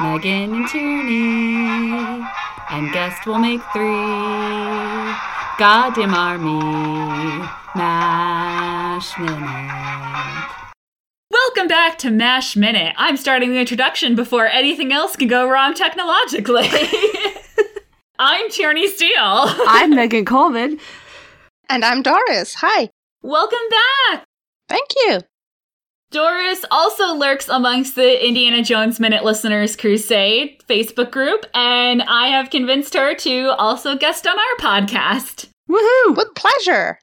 Megan and Tierney, and guest will make three. Goddamn army, Mash Minute. Welcome back to Mash Minute. I'm starting the introduction before anything else can go wrong technologically. I'm Tierney Steele. I'm Megan Coleman. And I'm Doris. Hi. Welcome back. Thank you. Doris also lurks amongst the Indiana Jones Minute Listeners Crusade Facebook group, and I have convinced her to also guest on our podcast. Woohoo! With pleasure.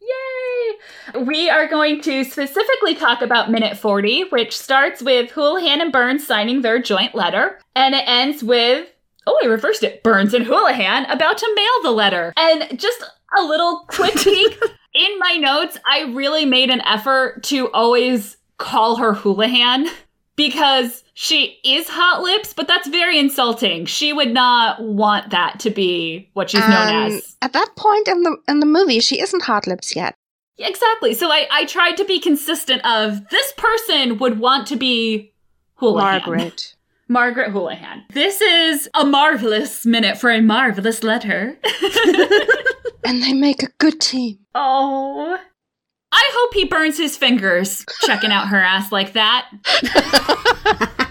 Yay! We are going to specifically talk about Minute 40, which starts with Houlihan and Burns signing their joint letter, and it ends with, oh, I reversed it, Burns and Houlihan about to mail the letter. And just a little quick peek. In my notes, I really made an effort to always call her Houlihan because she is hot lips, but that's very insulting. She would not want that to be what she's known Um, as. At that point in the in the movie, she isn't hot lips yet. Exactly. So I, I tried to be consistent of this person would want to be Houlihan. Margaret. Margaret Houlihan. This is a marvelous minute for a marvelous letter. and they make a good team. oh. I hope he burns his fingers checking out her ass like that.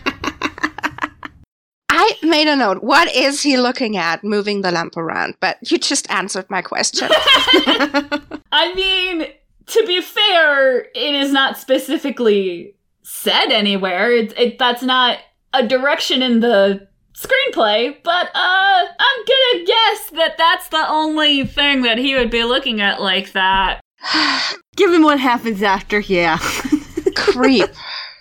I made a note. What is he looking at moving the lamp around? But you just answered my question. I mean, to be fair, it is not specifically said anywhere. It, it that's not a direction in the screenplay, but uh I'm gonna guess that that's the only thing that he would be looking at like that. Given what happens after, yeah. Creep.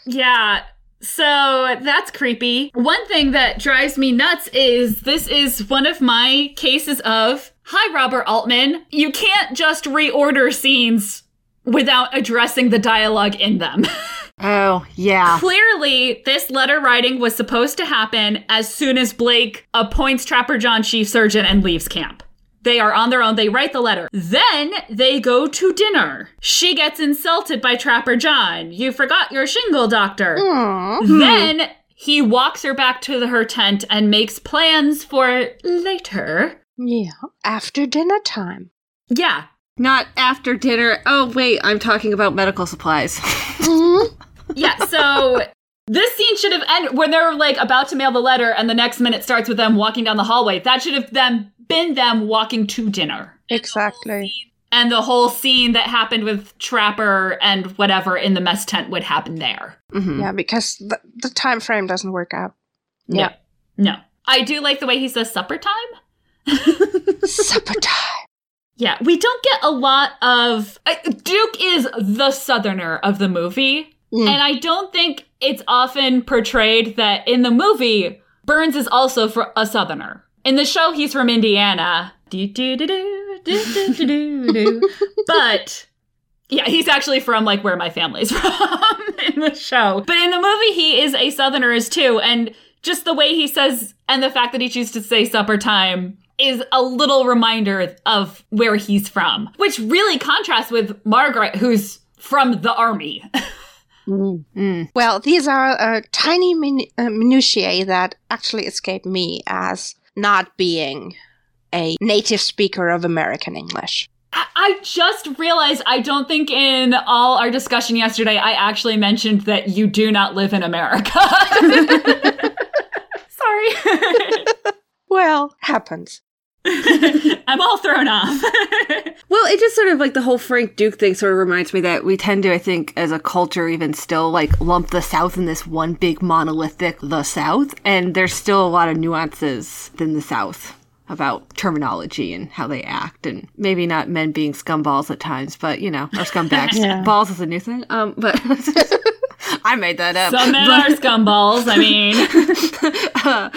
Yeah. So that's creepy. One thing that drives me nuts is this is one of my cases of Hi, Robert Altman. You can't just reorder scenes without addressing the dialogue in them. oh, yeah. Clearly, this letter writing was supposed to happen as soon as Blake appoints Trapper John chief surgeon and leaves camp. They are on their own. They write the letter. Then they go to dinner. She gets insulted by Trapper John. You forgot your shingle, doctor. Aw. Then he walks her back to the, her tent and makes plans for later. Yeah. After dinner time. Yeah. Not after dinner. Oh, wait, I'm talking about medical supplies. Mhm. Yeah, so this scene should have ended when they're like about to mail the letter and the next minute starts with them walking down the hallway. That should have then been them walking to dinner. exactly. And the whole scene that happened with Trapper and whatever in the mess tent would happen there. Mhm. Yeah, because the, the time frame doesn't work out. No. Yeah. No. I do like the way he says supper time. Supper time. Yeah, we don't get a lot of. Uh, Duke is the southerner of the movie. Mm. And I don't think it's often portrayed that in the movie, Burns is also fr- a southerner. In the show, he's from Indiana. But yeah, he's actually from like where my family's from in the show. But in the movie, he is a southerner as too. And just the way he says, and the fact that he chooses to say supper time is a little reminder of where he's from, which really contrasts with Margaret, who's from the army. Mm. Well, these are uh, tiny min- uh, minutiae that actually escape me as not being a native speaker of American English. I- I just realized I don't think in all our discussion yesterday I actually mentioned that you do not live in America. Sorry. Well, happens. I'm all thrown off. Well, it just sort of like the whole Frank Duke thing sort of reminds me that we tend to, I think, as a culture, even still, like lump the South in this one big monolithic, the South. And there's still a lot of nuances in the South about terminology and how they act. And maybe not men being scumballs at times, but, you know, or scumbags. Yeah. Balls is a new thing. Um, but I made that up. Some men But- are scumballs. I mean, uh,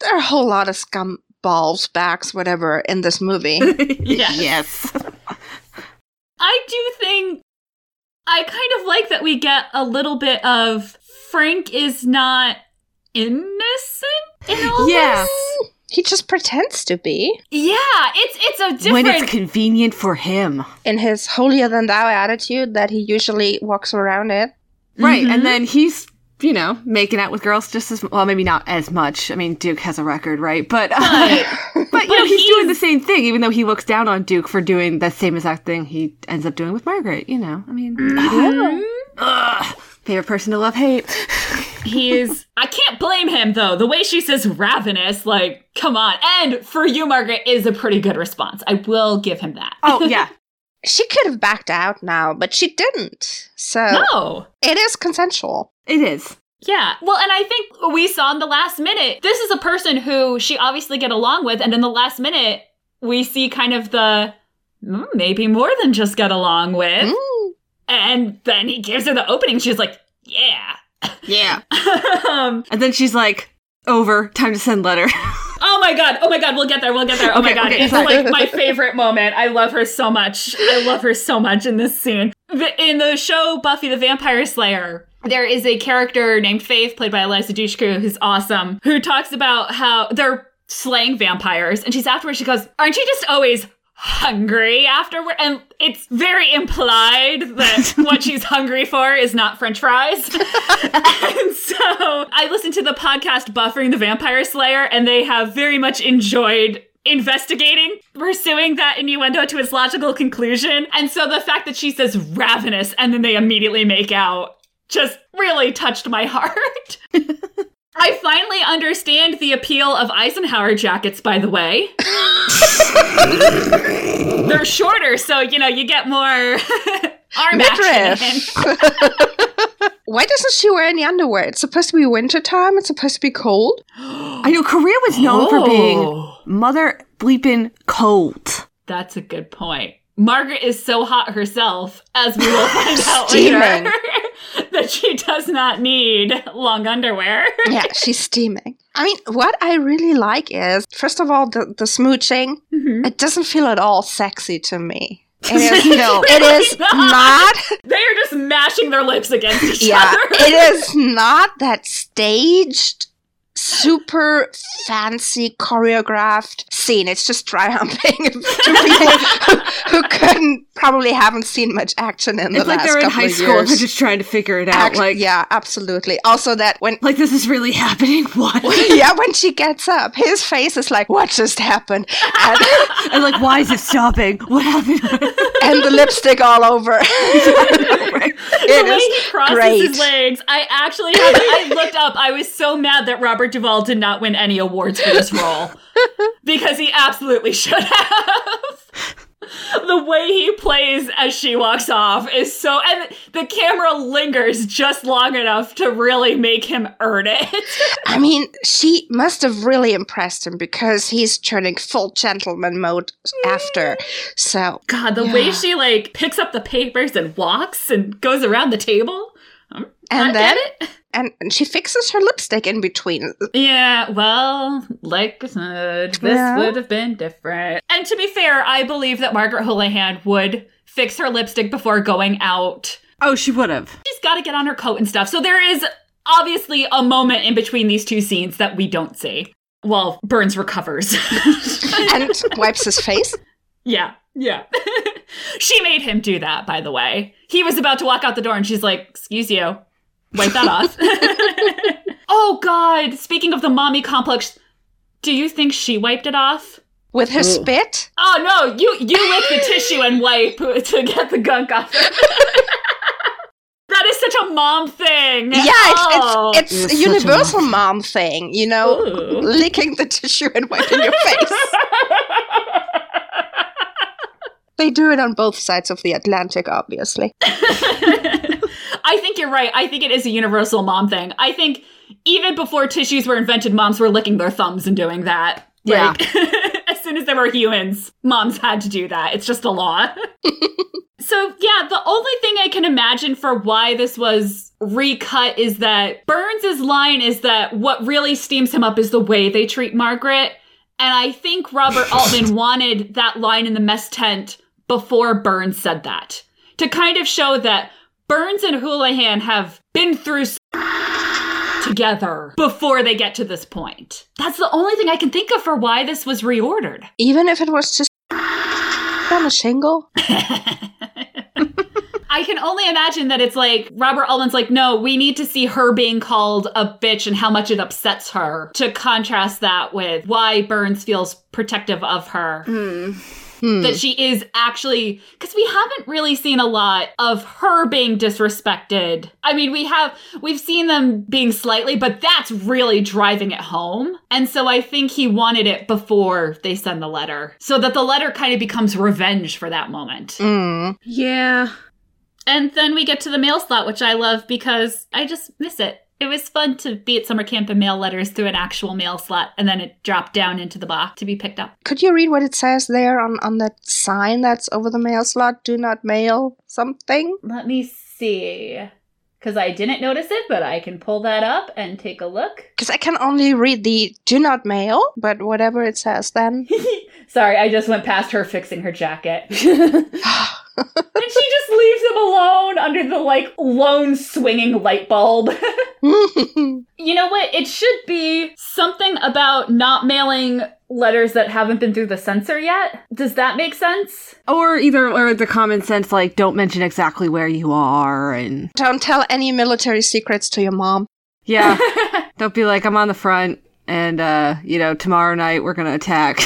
there are a whole lot of scum balls, backs, whatever in this movie. Yes. yes. I do think I kind of like that we get a little bit of Frank is not innocent in all Yeah. this. he just pretends to be Yeah, it's it's a different When it's convenient for him. in his holier than thou attitude that he usually walks around it. Right. Mhm. And then he's, you know, making out with girls just as well, maybe not as much. I mean, Duke has a record, right? But, uh, But- but, you know, but he's, doing the same thing, even though he looks down on Duke for doing the same exact thing he ends up doing with Margaret, you know? I mean, Mhm. ugh, favorite person to love hate. He is. I can't blame him though. The way she says ravenous, like, come on. And for you, Margaret, is a pretty good response. I will give him that. Oh, yeah. She could have backed out now, but she didn't. So no. it is consensual. It is. Yeah. Well, and I think we saw in the last minute, this is a person who she obviously get along with, and in the last minute, we see kind of the "Mm, maybe more than just get along with. Mm. And then he gives her the opening. She's like, yeah. Yeah. um, And then she's like, over, time to send letter. oh my god. Oh my god. We'll get there. We'll get there. Oh my god. okay, it's sorry. like my favorite moment. I love her so much. I love her so much in this scene. In the show Buffy the Vampire Slayer, there is a character named Faith, played by Eliza Dushku, who's awesome, who talks about how they're slaying vampires. And she's afterwards, she goes, Aren't you just always hungry afterward? And it's very implied that what she's hungry for is not french fries. and so I listened to the podcast Buffering the Vampire Slayer, and they have very much enjoyed investigating, pursuing that innuendo to its logical conclusion. And so the fact that she says ravenous and then they immediately make out just really touched my heart. I finally understand the appeal of Eisenhower jackets, by the way. They're shorter, so you know you get more arm action. Midriff. Why doesn't she wear any underwear? It's supposed to be wintertime. It's supposed to be cold. I know Korea was known for being Oh. mother bleeping cold. That's a good point. Margaret is so hot herself, as we will find out Steaming. later, that she does not need long underwear. yeah, she's steaming. I mean, what I really like is, first of all, the, the smooching. Mm-hmm. It doesn't feel at all sexy to me. It is, No. it is Not. not. They are just mashing their lips against each Yeah, other. it is not that staged, super fancy choreographed scene. It's just dry humping to people who, who couldn't probably haven't seen much action in the It's like they're in high of school and they're just trying to figure it out. Act- like, yeah, absolutely. Also, that when like this is really happening. What? yeah, when she gets up, his face is like, "What just happened?" And, and like, why is it stopping? What happened? and the lipstick all over. Right. the It way is he crosses great. his legs, I actually had, I looked up. I was so mad that Robert Duvall did not win any awards for this role because he absolutely should have. The way he plays as she walks off is so, and the camera lingers just long enough to really make him earn it. I mean, she must have really impressed him because he's turning full gentleman mode after. So God, the way she like picks up the papers and walks and goes around the table. Um, I and get then it. and, and she fixes her lipstick in between. Yeah, well, like I said, this Yeah. would have been different. And to be fair, I believe that Margaret Houlihan would fix her lipstick before going out. Oh, she would have. She's got to get on her coat and stuff. So there is obviously a moment in between these two scenes that we don't see. Well, Burns recovers. and wipes his face. yeah, yeah. she made him do that, by the way. He was about to walk out the door and she's like, Excuse you, wipe that off. oh, God. Speaking of the mommy complex, do you think she wiped it off? With her Ooh. spit? Oh no, you you lick the tissue and wipe to get the gunk off. that is such a mom thing. Yeah, Oh. it's, it's, oh. it's such a a universal mom thing, you know? Ooh. Licking the tissue and wiping your face. They do it on both sides of the Atlantic, obviously. I think you're right. I think it is a universal mom thing. I think even before tissues were invented, moms were licking their thumbs and doing that. Yeah. Like, as soon as there were humans, moms had to do that. It's just a law. So, yeah, the only thing I can imagine for why this was recut is that Burns' line is that what really steams him up is the way they treat Margaret. And I think Robert Altman wanted that line in the mess tent before Burns said that to kind of show that Burns and Houlihan have been through together before they get to this point. That's the only thing I can think of for why this was reordered. Even if it was just on a shingle. I can only imagine that it's like Robert Altman's like, no, we need to see her being called a bitch and how much it upsets her to contrast that with why Burns feels protective of her. Hmm. Hmm. That she is actually, because we haven't really seen a lot of her being disrespected. I mean, we have, we've seen them being slightly, but that's really driving it home. And so I think he wanted it before they send the letter so that the letter kind of becomes revenge for that moment. Mm. Yeah. And then we get to the mail slot, which I love because I just miss it. It was fun to be at summer camp and mail letters through an actual mail slot, and then it dropped down into the box to be picked up. Could you read what it says there on, on that sign that's over the mail slot? Do not mail something? Let me see. Because I didn't notice it, but I can pull that up and take a look. Because I can only read the do not mail, but whatever it says then. Sorry, I just went past her fixing her jacket. and she just leaves him alone under the like lone swinging light bulb. You know what? It should be something about not mailing letters that haven't been through the censor yet. Does that make sense? Or either or the common sense like don't mention exactly where you are and Don't tell any military secrets to your mom. yeah. don't be like I'm on the front and uh, you know, tomorrow night we're gonna attack.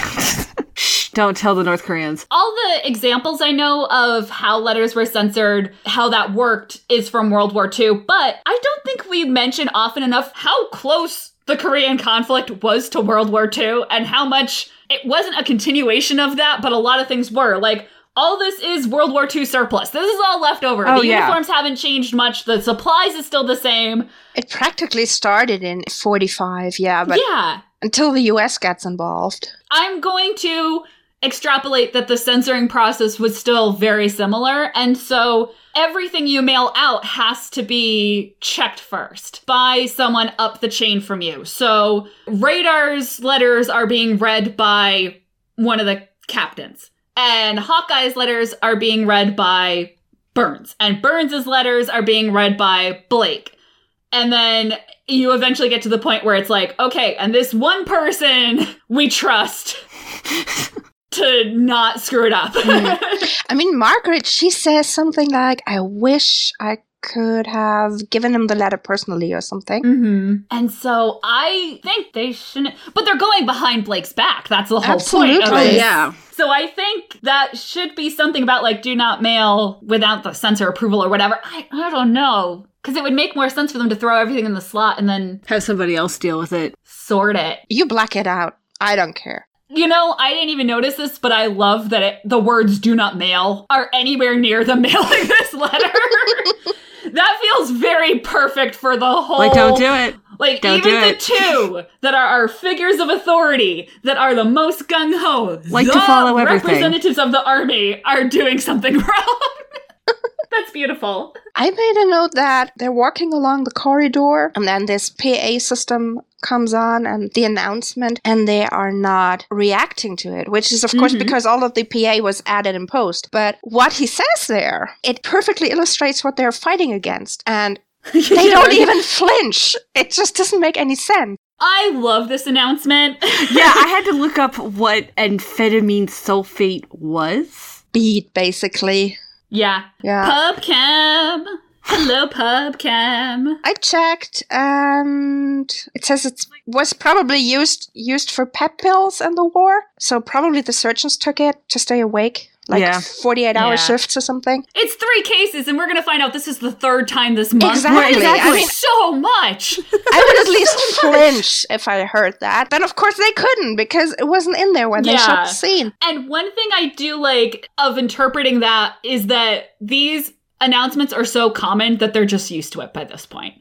Shh, don't tell the North Koreans. All the examples I know of how letters were censored, how that worked, is from World War II, but I don't think we mention often enough how close the Korean conflict was to World War II and how much it wasn't a continuation of that, but a lot of things were. Like, all this is World War II surplus. This is all left over. Oh, the yeah. uniforms haven't changed much. The supplies is still the same. It practically started in 45, yeah, but yeah. until the US gets involved. I'm going to extrapolate that the censoring process was still very similar. And so everything you mail out has to be checked first by someone up the chain from you. So Radar's letters are being read by one of the captains, and Hawkeye's letters are being read by Burns, and Burns's letters are being read by Blake. And then you eventually get to the point where it's like, okay, and this one person we trust to not screw it up. I mean, Margaret, she says something like, I wish I could have given him the letter personally or something. hmm And so I think they shouldn't, but they're going behind Blake's back. That's the whole point Absolutely. yeah. So I think that should be something about like do not mail without the censor approval or whatever. I, I don't know. Because it would make more sense for them to throw everything in the slot and then Have somebody else deal with it. sort it. You black it out. I don't care. You know, I didn't even notice this, but I love that it, the words do not mail are anywhere near the mailing this letter. that feels very perfect for the whole. Like don't do it. Like Don't even the two that are our figures of authority that are the most gung ho, Like to follow everything. Representatives of the army are doing something wrong. That's beautiful. I made a note that they're walking along the corridor, and then this PA system comes on and the announcement, and they are not reacting to it, which is, of course, Mhm. because all of the PA was added in post. But what he says there, it perfectly illustrates what they're fighting against. And they don't even flinch. It just doesn't make any sense. I love this announcement. Yeah, I had to look up what amphetamine sulfate was. Beat, basically. Yeah. Yeah. Pubcam. Hello, Pubcam. I checked, and it says it was probably used used for pep pills in the war. So probably the surgeons took it to stay awake, like Yeah. forty-eight hour Yeah. shifts or something. It's three cases, and we're gonna find out this is the third time this month. Exactly. That is I mean- so much. I would at least flinch if I heard that. Then of course they couldn't because it wasn't in there when they shot the scene. And one thing I do like of interpreting that is that these announcements are so common that they're just used to it by this point.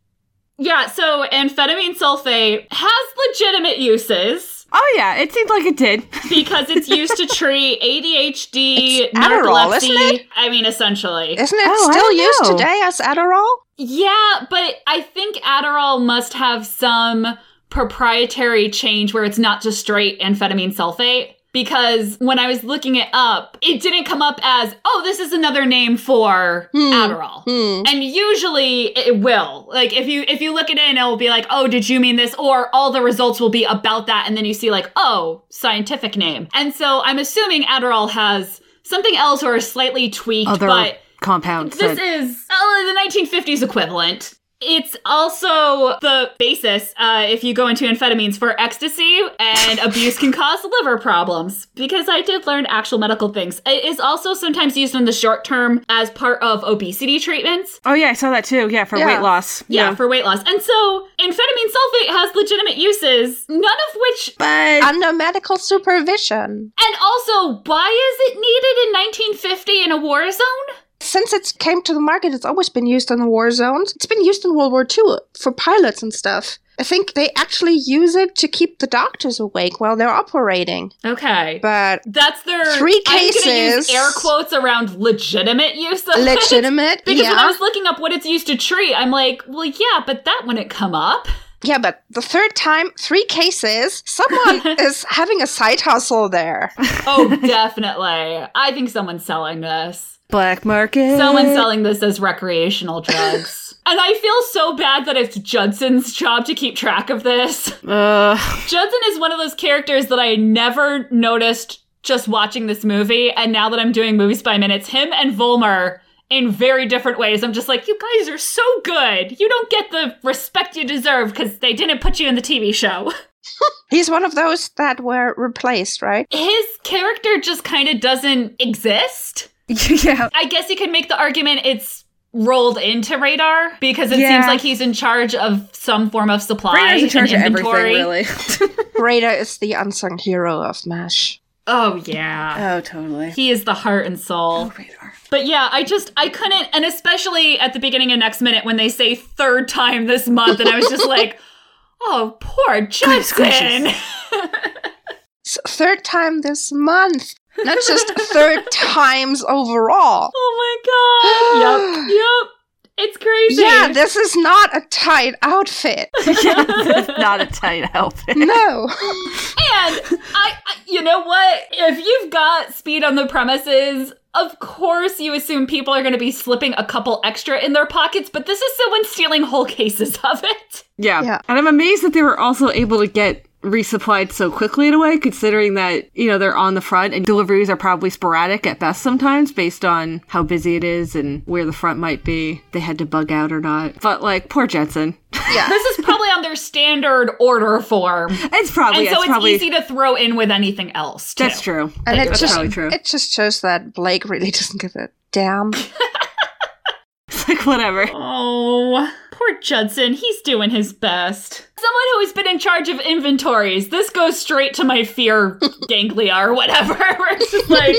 Yeah, so amphetamine sulfate has legitimate uses. Oh yeah, it seemed like it did. because it's used to treat ADHD, It's Adderall, narcolepsy. isn't it? I mean, essentially. Isn't it Oh, still used know. today as Adderall? Yeah, but I think Adderall must have some proprietary change where it's not just straight amphetamine sulfate. Because when I was looking it up, it didn't come up as, oh, this is another name for Hmm. Adderall. Hmm. And usually it will. Like if you if you look it in, it will be like, oh, did you mean this? Or all the results will be about that, and then you see like, oh, scientific name. And so I'm assuming Adderall has something else or is slightly tweaked, Other but compounds. this that- is uh, the 1950s equivalent. It's also the basis uh, if you go into amphetamines for ecstasy, and abuse can cause liver problems. Because I did learn actual medical things. It is also sometimes used in the short term as part of obesity treatments. oh yeah, I saw that too. Yeah, for Yeah. weight loss. Yeah, for weight loss. And so amphetamine sulfate has legitimate uses, none of which. but Under medical supervision. And also, why is it needed in 1950 in a war zone? Since it came to the market, it's always been used in the war zones. It's been used in World War II for pilots and stuff. I think they actually use it to keep the doctors awake while they're operating. Okay. But That's their Three cases. air quotes around legitimate use of it. legitimate, Because when I was looking up what it's used to treat, I'm like, well, yeah, but that wouldn't come up. Yeah, but the third time, three cases, someone is having a side hustle there. Oh, definitely. I think someone's selling this. Black market. Someone's selling this as recreational drugs. and I feel so bad that it's Judson's job to keep track of this. Uh, Judson is one of those characters that I never noticed just watching this movie. And now that I'm doing movies by minutes, him and Vollmer in very different ways. I'm just like, you guys are so good. You don't get the respect you deserve because they didn't put you in the TV show. He's one of those that were replaced, right? His character just kind of doesn't exist. yeah. I guess you could make the argument it's rolled into radar because it Yeah. seems like he's in charge of some form of supply Radar's in charge of everything, inventory. really. radar is the unsung hero of MASH. Oh yeah. oh, totally. He is the heart and soul. Oh, radar. But yeah, I just I couldn't and especially at the beginning of next minute when they say third time this month and I was just like, "Oh, poor Goodness Judson." third time this month. Not just third times overall. oh my god. yep. Yep. It's crazy. Yeah, this is not a tight outfit. yeah, that's not a tight outfit. No. And I, I, you know what? If you've got speed on the premises, of course you assume people are going to be slipping a couple extra in their pockets, but this is someone stealing whole cases of it. Yeah. Yeah. And I'm amazed that they were also able to get resupplied so quickly in a way, considering that, you know, they're on the front and deliveries are probably sporadic at best sometimes based on how busy it is and where the front might be. They had to bug out or not. But like, poor Jetson. Yeah. This is probably on their standard order form. It's probably, and so it's it's probably, easy to throw in with anything else. Too. that's true. And it that's just probably true. it just shows that Blake really doesn't give a damn. It's like, whatever. Oh, poor Judson. He's doing his best. Someone who has been in charge of inventories. This goes straight to my fear ganglia or whatever. Where it's just like,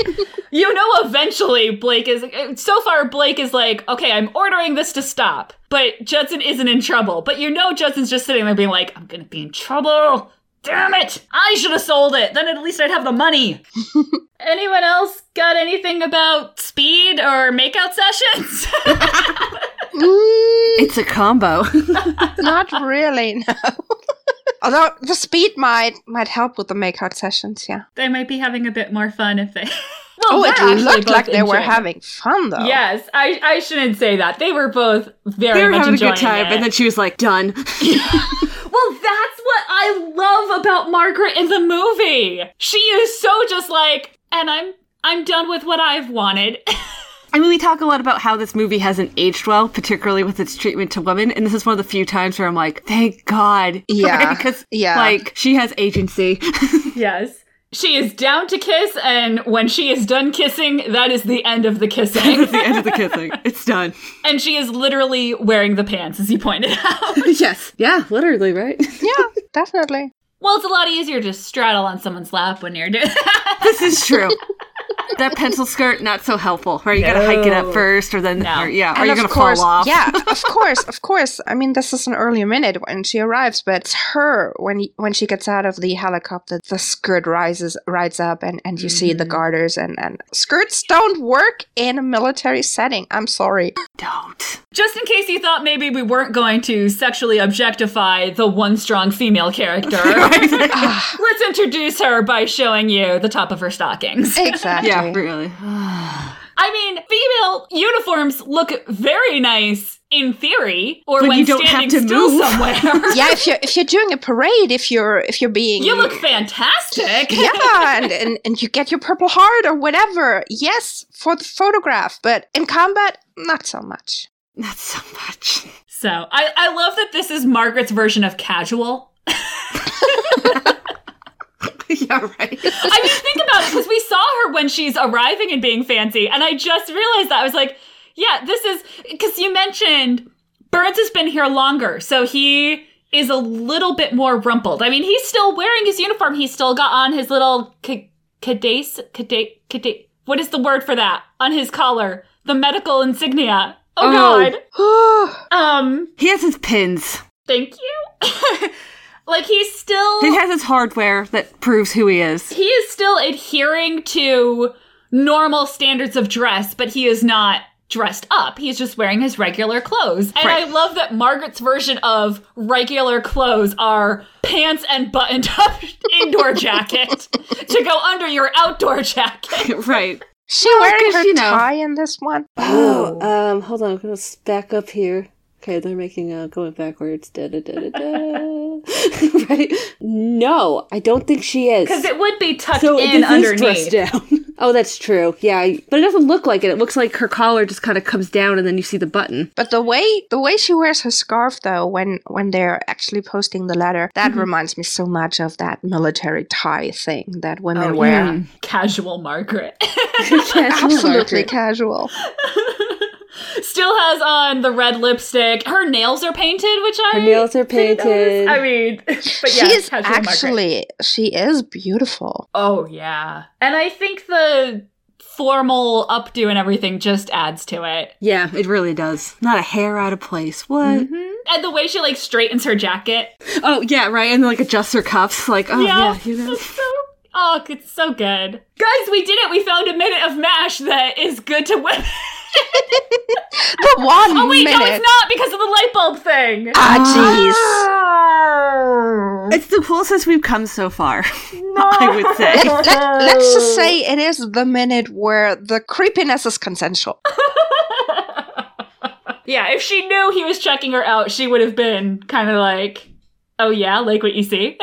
you know, eventually Blake is. So far, Blake is like, okay, I'm ordering this to stop. But Judson isn't in trouble. But you know, Judson's just sitting there being like, I'm gonna be in trouble. Damn it! I should have sold it. Then at least I'd have the money. Anyone else got anything about speed or makeout sessions? It's a combo. not really, no. Although the speed might might help with the makeout sessions, yeah. they might be having a bit more fun if they. Oh, they're it looked like they were enjoying it. having fun though. Yes, I I shouldn't say that. They were both very they were much having a good time. it. And then she was like, done. well, that's what I love about Margaret in the movie. She is so just like, and I'm I'm done with what I've wanted. I mean, we talk a lot about how this movie hasn't aged well, particularly with its treatment to women, and this is one of the few times where I'm like, thank God. Yeah, Because, yeah. like, she has agency. yes. She is down to kiss, and when she is done kissing, that is the end of the kissing. That's the end of the kissing. It's done. and she is literally wearing the pants, as you pointed out. yes. Yeah, literally, right? Yeah, definitely. well, it's a lot easier to straddle on someone's lap when you're doing that. this is true. That pencil skirt not so helpful. Right, you gotta hike it up first, or then No. or, yeah, or And you're of gonna course, fall off. yeah, of course, of course. I mean, this is an earlier minute when she arrives, but it's her when when she gets out of the helicopter, the skirt rises rides up, and and you see the Mhm. garters, and and skirts don't work in a military setting. I'm sorry. don't. Just in case you thought maybe we weren't going to sexually objectify the one strong female character, Ah, let's introduce her by showing you the top of her stockings. exactly. Yeah, really. I mean, female uniforms look very nice in theory, or When when you don't standing have to still move. somewhere. yeah, if you're if you're doing a parade, if you're if you're being You look fantastic. yeah, and, and and you get your purple heart or whatever. Yes, for the photograph, but in combat, not so much. Not so much. So I, I love that this is Margaret's version of casual. yeah, right. I mean, think about it because we saw her when she's arriving and being fancy, and I just realized that I was like, yeah, this is because you mentioned Burns has been here longer, so he is a little bit more rumpled. I mean, he's still wearing his uniform. He's still got on his little ca- cadace, cadace, cadace. What is the word for that on his collar? The medical insignia. Oh, Oh. God. Um. He has his pins. Thank you. like he's still He has his hardware that proves who he is. he is still adhering to normal standards of dress, but he is not dressed up. He's just wearing his regular clothes. And Right. I love that Margaret's version of regular clothes are pants and buttoned up indoor jacket to go under your outdoor jacket. right. She Well, wearing 'cause, her you know- tie in this one. Oh, um, hold on. I'm gonna back up here. Okay, they're making a going backwards. Da da da da da. right? No, I don't think she is. Because it would be tucked so in this underneath. is down. oh, that's true. Yeah, but it doesn't look like it. It looks like her collar just kind of comes down, and then you see the button. But the way the way she wears her scarf though, when when they're actually posting the letter, that mm-hmm. reminds me so much of that military tie thing that women Oh, wear. yeah. Casual Margaret. Absolutely casual. Still has on the red lipstick. Her nails are painted, which I Her nails are didn't painted. I mean, but yeah, she is casual Margaret. actually she is beautiful. Oh yeah, and I think the formal updo and everything just adds to it. Yeah, it really does. Not a hair out of place. What? Mm-hmm. And the way she like straightens her jacket. Oh yeah, right. And like adjusts her cuffs. Like oh yeah, you know. it's so oh, it's so good, guys. We did it. We found a minute of Mash that is good to women. The one Oh wait, minute. no, it's not because of the light bulb thing. Ah, jeez. It's the closest we've come so far. I would say. Let, us just say it is the minute where the creepiness is consensual. yeah, if she knew he was checking her out, she would have been kind of like, "Oh yeah, like what you see."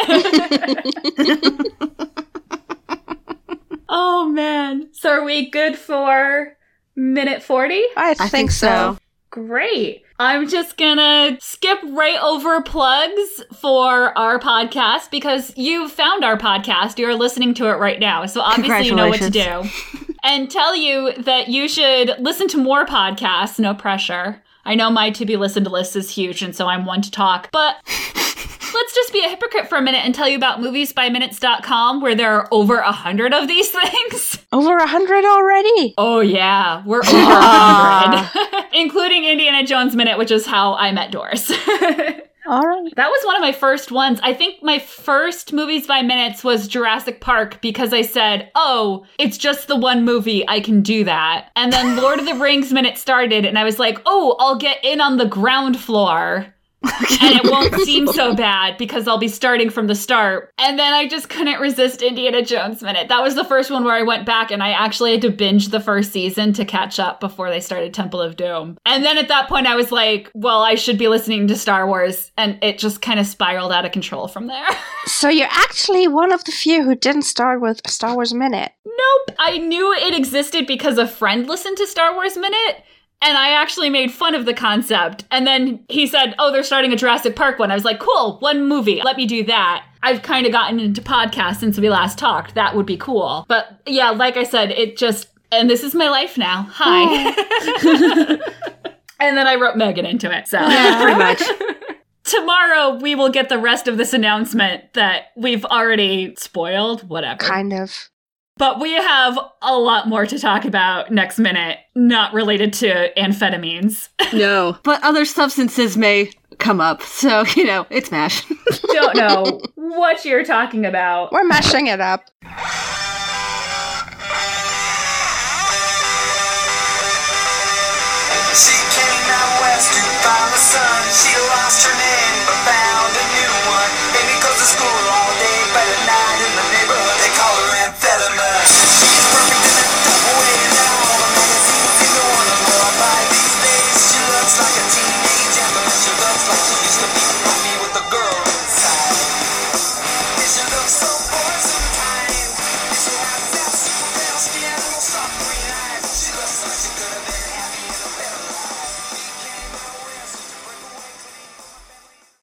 oh man. So are we good for minute 40? I, I think, so. Great. I'm just gonna skip right over plugs for our podcast because you found our podcast. You're listening to it right now. So obviously you know what to do. and tell you that you should listen to more podcasts, no pressure. I know my to be listened list is huge, and so I'm one to talk, but let's just be a hypocrite for a minute and tell you about moviesbyminutes.com where there are over a hundred of these things. Over a hundred already. Oh yeah, we're over a ah. hundred, including Indiana Jones Minute, which is how I met Doris. All right. that was one of my first ones. I think my first movies by minutes was Jurassic Park because I said, "Oh, it's just the one movie, I can do that." And then Lord of the Rings Minute started, and I was like, "Oh, I'll get in on the ground floor." And it won't seem so bad because I'll be starting from the start. And then I just couldn't resist Indiana Jones Minute. That was the first one where I went back and I actually had to binge the first season to catch up before they started Temple of Doom. And then at that point, I was like, well, I should be listening to Star Wars. And it just kind of spiraled out of control from there. So you're actually one of the few who didn't start with Star Wars Minute. nope. I knew it existed because a friend listened to Star Wars Minute. And I actually made fun of the concept. And then he said, Oh, they're starting a Jurassic Park one. I was like, Cool, one movie. Let me do that. I've kind of gotten into podcasts since we last talked. That would be cool. But yeah, like I said, it just, and this is my life now. Hi. and then I wrote Megan into it. So Yeah, pretty much. tomorrow we will get the rest of this announcement that we've already spoiled. Whatever. Kind of. But we have a lot more to talk about next minute, not related to amphetamines. No. But other substances may come up. So, you know, it's MASH. Don't know what you're talking about. We're mashing it up. She came out west to find the sun. She lost her name